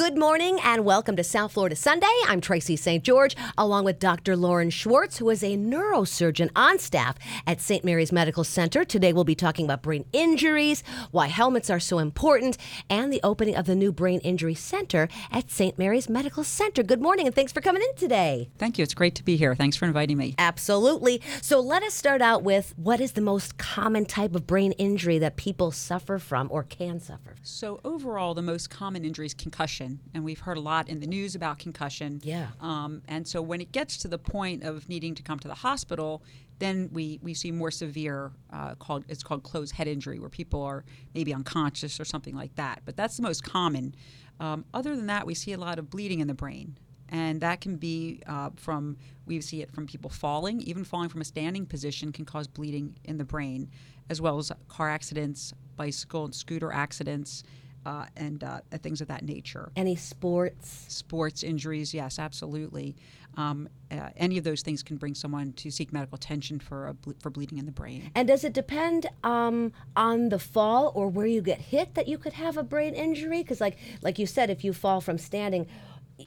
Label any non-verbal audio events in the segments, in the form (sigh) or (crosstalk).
Good morning and welcome to South Florida Sunday. I'm Tracy St. George, along with Dr. Lauren Schwartz, who is a neurosurgeon on staff at St. Mary's Medical Center. Today we'll be talking about brain injuries, why helmets are so important, and the opening of the new Brain Injury Center at St. Mary's Medical Center. Good morning and thanks for coming in today. Thank you. It's great to be here. Thanks for inviting me. Absolutely. So let us start out with what is the most common type of brain injury that people suffer from or can suffer? So, overall, the most common injury is concussion. And we've heard a lot in the news about concussion. Yeah. Um, and so, when it gets to the point of needing to come to the hospital, then we, we see more severe uh, called it's called closed head injury where people are maybe unconscious or something like that but that's the most common um, other than that we see a lot of bleeding in the brain and that can be uh, from we see it from people falling even falling from a standing position can cause bleeding in the brain as well as car accidents bicycle and scooter accidents uh, and uh, things of that nature. Any sports? Sports injuries, yes, absolutely. Um, uh, any of those things can bring someone to seek medical attention for ble- for bleeding in the brain. And does it depend um, on the fall or where you get hit that you could have a brain injury? Because, like like you said, if you fall from standing,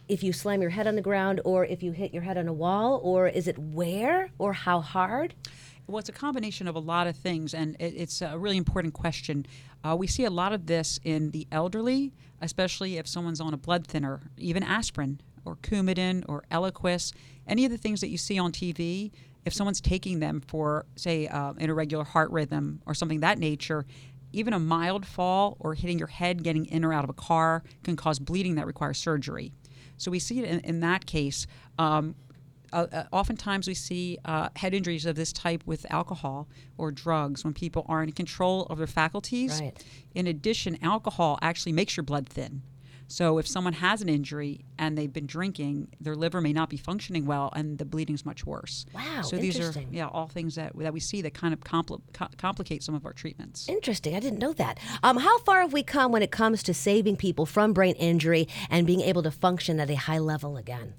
if you slam your head on the ground, or if you hit your head on a wall, or is it where or how hard? Well, it's a combination of a lot of things, and it, it's a really important question. Uh, we see a lot of this in the elderly, especially if someone's on a blood thinner, even aspirin or Coumadin or Eliquis, any of the things that you see on TV. If someone's taking them for, say, uh, an irregular heart rhythm or something that nature, even a mild fall or hitting your head getting in or out of a car can cause bleeding that requires surgery. So we see it in, in that case. Um, uh, uh, oftentimes we see uh, head injuries of this type with alcohol or drugs when people aren't in control of their faculties. Right. In addition, alcohol actually makes your blood thin. So if someone has an injury and they've been drinking, their liver may not be functioning well, and the bleeding's much worse. Wow, So these are interesting. yeah all things that that we see that kind of compl- co- complicate some of our treatments. Interesting. I didn't know that. Um, how far have we come when it comes to saving people from brain injury and being able to function at a high level again?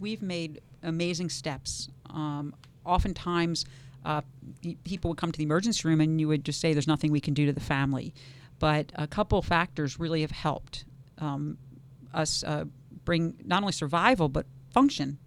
we've made amazing steps. Um, oftentimes, uh, people would come to the emergency room and you would just say, "There's nothing we can do to the family," but a couple factors really have helped um, us uh, bring not only survival but function.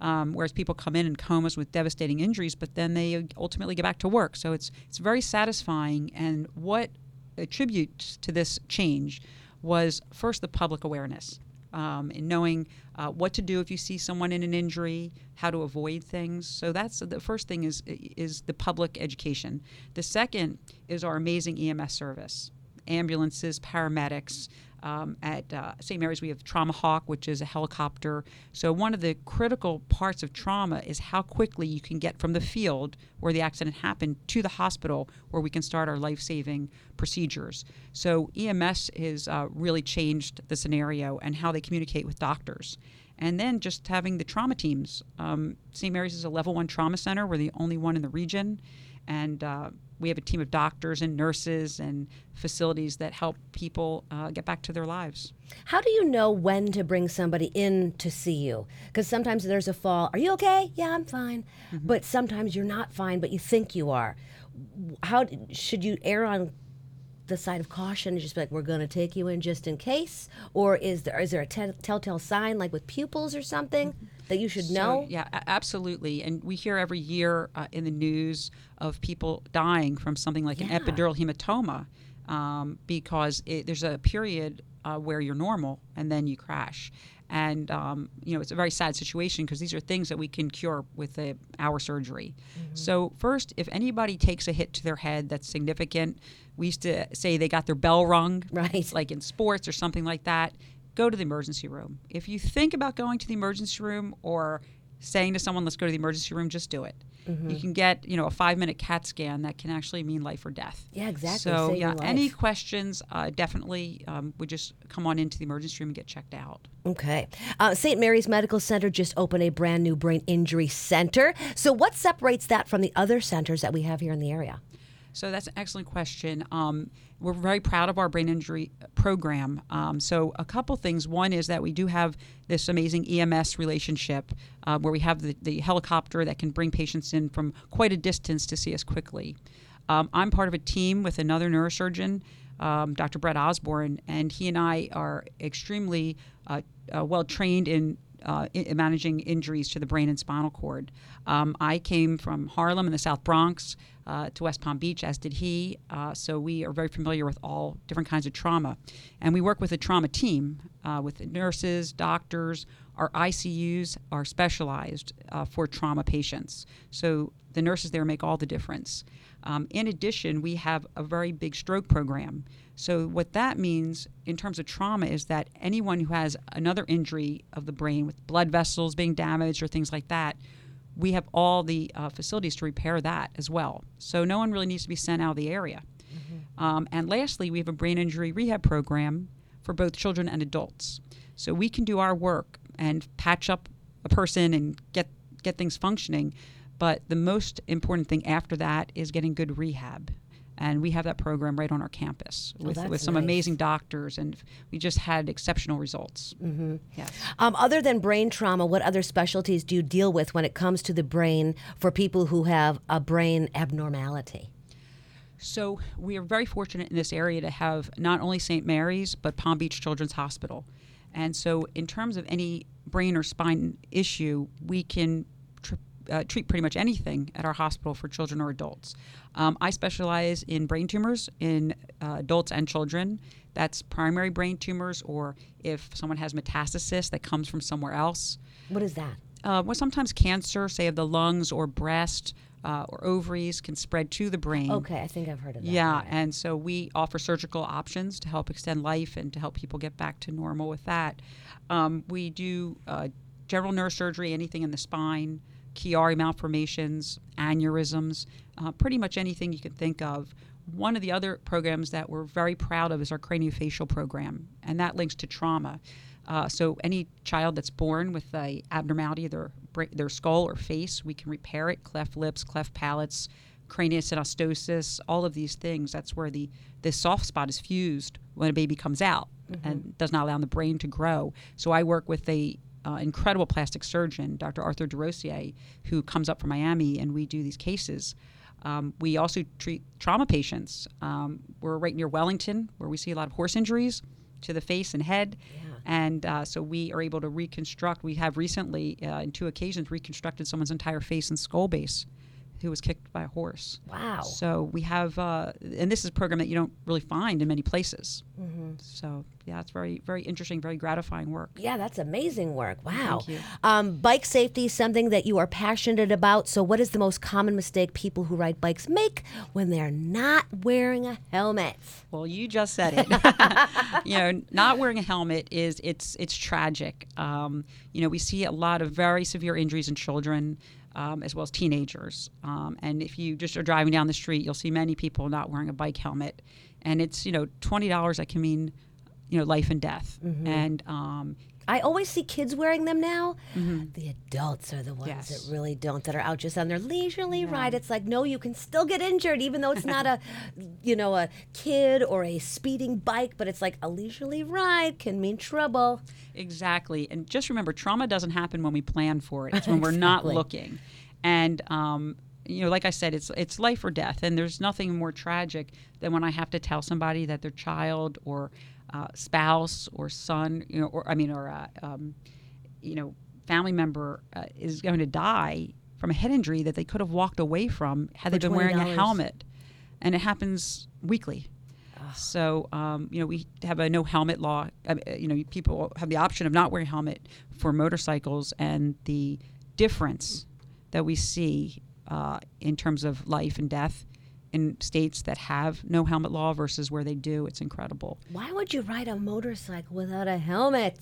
Um, whereas people come in in comas with devastating injuries, but then they ultimately get back to work. So it's it's very satisfying. And what attributes to this change was first the public awareness um, in knowing uh, what to do if you see someone in an injury, how to avoid things. So that's the first thing is is the public education. The second is our amazing EMS service, ambulances, paramedics. Um, at uh, St. Mary's, we have Trauma Hawk, which is a helicopter. So, one of the critical parts of trauma is how quickly you can get from the field where the accident happened to the hospital where we can start our life saving procedures. So, EMS has uh, really changed the scenario and how they communicate with doctors. And then just having the trauma teams. Um, St. Mary's is a level one trauma center. We're the only one in the region. And uh, we have a team of doctors and nurses and facilities that help people uh, get back to their lives. How do you know when to bring somebody in to see you? Because sometimes there's a fall. Are you okay? Yeah, I'm fine. But sometimes you're not fine, but you think you are. How should you err on the side of caution and just be like, we're going to take you in just in case? Or is there is there a telltale sign like with pupils or something that you should So, know? yeah, absolutely. And we hear every year uh, in the news of people dying from something like Yeah. an epidural hematoma um, because it, there's a period uh, where you're normal and then you crash. And um, you know it's a very sad situation because these are things that we can cure with a, our surgery. So first, if anybody takes a hit to their head that's significant, we used to say they got their bell rung, Right. Like in sports or something like that go to the emergency room. If you think about going to the emergency room or saying to someone, let's go to the emergency room, just do it. Mm-hmm. You can get, you know, a five minute CAT scan that can actually mean life or death. Yeah, exactly. So, Save yeah, any questions, uh, definitely um, would just come on into the emergency room and get checked out. Okay. Uh, St. Mary's Medical Center just opened a brand new brain injury center. So, what separates that from the other centers that we have here in the area? So that's an excellent question. Um, we're very proud of our brain injury program. Um, so a couple things. One is that we do have this amazing EMS relationship uh, where we have the, the helicopter that can bring patients in from quite a distance to see us quickly. Um, I'm part of a team with another neurosurgeon. um, Dr. Brett Osborn, and he and I are extremely uh, uh, well trained in uh, in managing injuries to the brain and spinal cord. Um, I came from Harlem in the South Bronx uh, to West Palm Beach, as did he. Uh, so we are very familiar with all different kinds of trauma. And we work with a trauma team uh, with nurses, doctors. Our ICUs are specialized uh, for trauma patients. So the nurses there make all the difference. Um, in addition, we have a very big stroke program. So, what that means in terms of trauma is that anyone who has another injury of the brain with blood vessels being damaged or things like that, we have all the uh, facilities to repair that as well. So, no one really needs to be sent out of the area. Mm-hmm. Um, and lastly, we have a brain injury rehab program for both children and adults. So, we can do our work and patch up a person and get, get things functioning. But the most important thing after that is getting good rehab and we have that program right on our campus Oh, with, that's with some nice. amazing doctors and we just had exceptional results Mm-hmm. yes Um, other than brain trauma, what other specialties do you deal with when it comes to the brain for people who have a brain abnormality? so we are very fortunate in this area to have not only st mary's but palm beach children's hospital and so in terms of any brain or spine issue we can uh, treat pretty much anything at our hospital for children or adults. Um, I specialize in brain tumors in uh, adults and children. That's primary brain tumors, or if someone has metastasis that comes from somewhere else. What is that? Uh, well, sometimes cancer, say of the lungs or breast uh, or ovaries, can spread to the brain. Okay, I think I've heard of that. Yeah, Right. and so we offer surgical options to help extend life and to help people get back to normal with that. Um, we do uh, general neurosurgery, anything in the spine, Chiari malformations, aneurysms, uh, pretty much anything you can think of. One of the other programs that we're very proud of is our craniofacial program, and that links to trauma. Uh, so any child that's born with a abnormality of their their skull or face, we can repair it. Cleft lips, cleft palates, craniosynostosis, all of these things. That's where the the soft spot is fused when a baby comes out and does not allow the brain to grow. So I work with a uh, incredible plastic surgeon, Dr. Arthur DeRosier, who comes up from Miami, and we do these cases. Um, we also treat trauma patients. Um, we're right near Wellington, where we see a lot of horse injuries to the face and head. And uh, so we are able to reconstruct. We have recently, uh, in two occasions, reconstructed someone's entire face and skull base who was kicked by a horse. Wow. So we have, uh, and this is a program that you don't really find in many places. Mm-hmm. So yeah, it's very, very interesting, very gratifying work. Yeah, that's amazing work. Wow. Thank you. Um, bike safety is something that you are passionate about. So, what is the most common mistake people who ride bikes make when they're not wearing a helmet? Well, you just said it. (laughs) (laughs) you know, not wearing a helmet is it's it's tragic. Um, you know, we see a lot of very severe injuries in children. Um, as well as teenagers, um, and if you just are driving down the street, you'll see many people not wearing a bike helmet, and it's you know twenty dollars that can mean, you know, life and death. And um, I always see kids wearing them now. The adults are the ones Yes. that really don't, that are out just on their leisurely ride. It's like, no, you can still get injured, even though it's not a, (laughs) you know, a kid or a speeding bike. But it's like a leisurely ride can mean trouble. Exactly. And just remember, trauma doesn't happen when we plan for it. It's when we're not looking. And um, you know, like I said, it's it's life or death, and there's nothing more tragic than when I have to tell somebody that their child or uh, spouse or son, you know, or I mean, or uh, um, you know, family member uh, is going to die from a head injury that they could have walked away from had For they been wearing a helmet, and it happens weekly. So, um, you know, we have a no helmet law. Uh, you know, people have the option of not wearing a helmet for motorcycles, and the difference that we see uh, in terms of life and death in states that have no helmet law versus where they do, it's incredible. Why would you ride a motorcycle without a helmet?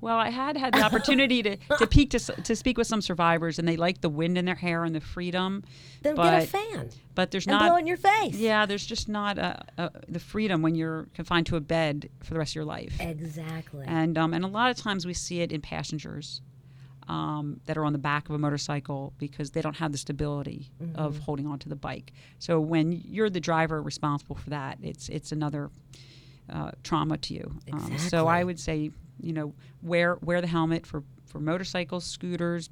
Well, I had had the (laughs) opportunity to, to peek to, to speak with some survivors, and they like the wind in their hair and the freedom. Then but, get a fan But there's and not. blow in your face. Yeah, there's just not uh uh the freedom when you're confined to a bed for the rest of your life. Exactly. And um, and a lot of times we see it in passengers um, that are on the back of a motorcycle because they don't have the stability Mm-hmm. of holding onto the bike. So when you're the driver responsible for that, it's it's another uh, trauma to you. Um, so I would say, you know, wear wear the helmet for for motorcycles, scooters,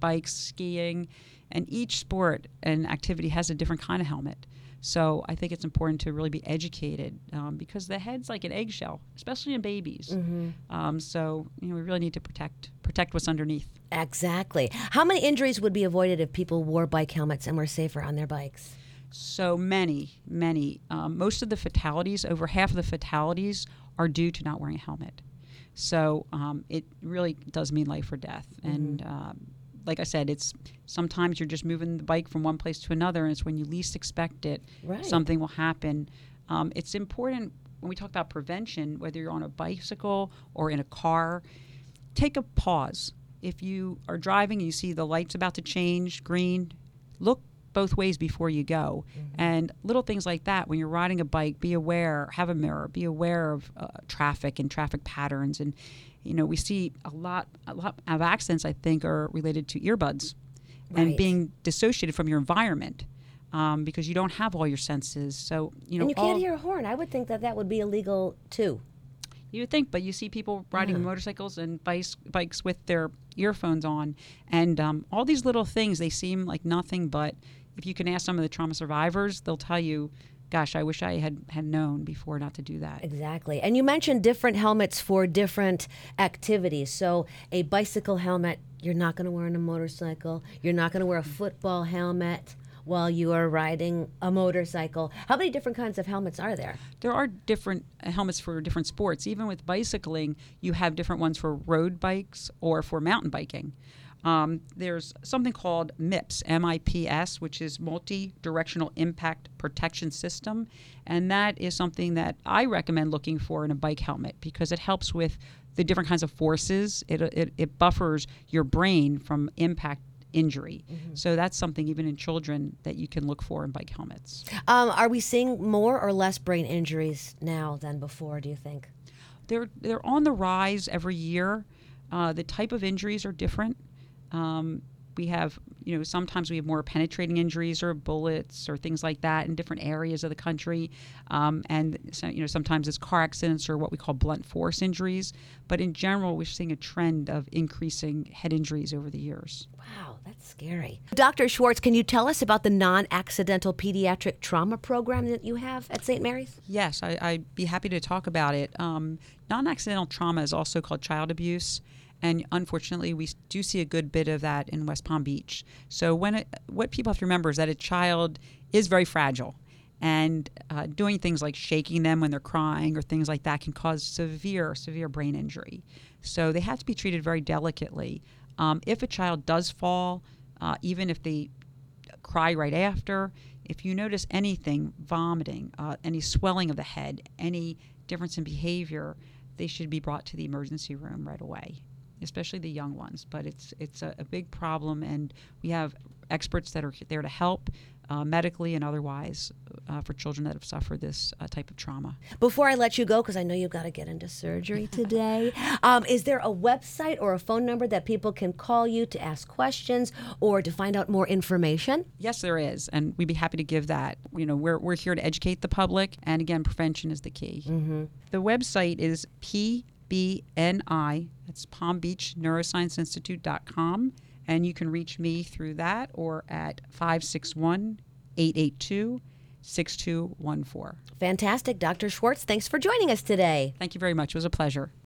bikes, skiing, and each sport and activity has a different kind of helmet. So I think it's important to really be educated um, because the head's like an eggshell, especially in babies. Um, so you know we really need to protect protect what's underneath. Exactly. How many injuries would be avoided if people wore bike helmets and were safer on their bikes? So many, many. Um, most of the fatalities, over half of the fatalities, are due to not wearing a helmet. So um, it really does mean life or death. And um, like I said, it's sometimes you're just moving the bike from one place to another, and it's when you least expect it, Right. something will happen. Um, it's important when we talk about prevention, whether you're on a bicycle or in a car, take a pause. If you are driving and you see the lights about to change green, look both ways before you go. And little things like that, when you're riding a bike, be aware, have a mirror, be aware of uh, traffic and traffic patterns. And, you know, we see a lot, a lot of accidents, I think, are related to earbuds and being dissociated from your environment. Um, because you don't have all your senses, so you know. and you can't all- hear a horn. I would think that that would be illegal too. You would think, but you see people riding motorcycles and bikes, bikes with their earphones on, and um, all these little things. They seem like nothing, but if you can ask some of the trauma survivors, they'll tell you, "Gosh, I wish I had had known before not to do that." Exactly. And you mentioned different helmets for different activities. So, a bicycle helmet, you're not going to wear on a motorcycle. You're not going to wear a football helmet while you are riding a motorcycle. How many different kinds of helmets are there? There are different helmets for different sports. Even with bicycling, you have different ones for road bikes or for mountain biking. Um, there's something called MIPS, M-I-P-S, which is Multi-Directional Impact Protection System, and that is something that I recommend looking for in a bike helmet because it helps with the different kinds of forces. It, it, it buffers your brain from impact injury. So that's something even in children that you can look for in bike helmets. Um, are we seeing more or less brain injuries now than before, do you think? they're they're on the rise every year. Uh, the type of injuries are different. Um, we have, you know, sometimes we have more penetrating injuries or bullets or things like that in different areas of the country, um, and so, you know sometimes it's car accidents or what we call blunt force injuries. But in general, we're seeing a trend of increasing head injuries over the years. Wow, that's scary. Dr. Schwartz, can you tell us about the non accidental pediatric trauma program that you have at St. Mary's? Yes, I, I'd be happy to talk about it. Um, non accidental trauma is also called child abuse. And unfortunately, we do see a good bit of that in West Palm Beach. So, when it, what people have to remember is that a child is very fragile. And uh, doing things like shaking them when they're crying or things like that can cause severe, severe brain injury. So, they have to be treated very delicately. Um, if a child does fall, uh, even if they cry right after. If you notice anything, vomiting, uh, any swelling of the head, any difference in behavior, they should be brought to the emergency room right away, especially the young ones. But it's it's a, a big problem, and we have experts that are there to help. Uh, medically and otherwise, uh, for children that have suffered this uh, type of trauma. Before I let you go, because I know you've got to get into surgery (laughs) today, um, is there a website or a phone number that people can call you to ask questions or to find out more information? Yes, there is, and we'd be happy to give that. You know, we're, we're here to educate the public, and again, prevention is the key. Mm-hmm. The website is PBNI, that's Palm Beach Neuroscience Institute.com, and you can reach me through that or at 561 882 6214. Fantastic. Dr. Schwartz, thanks for joining us today. Thank you very much. It was a pleasure.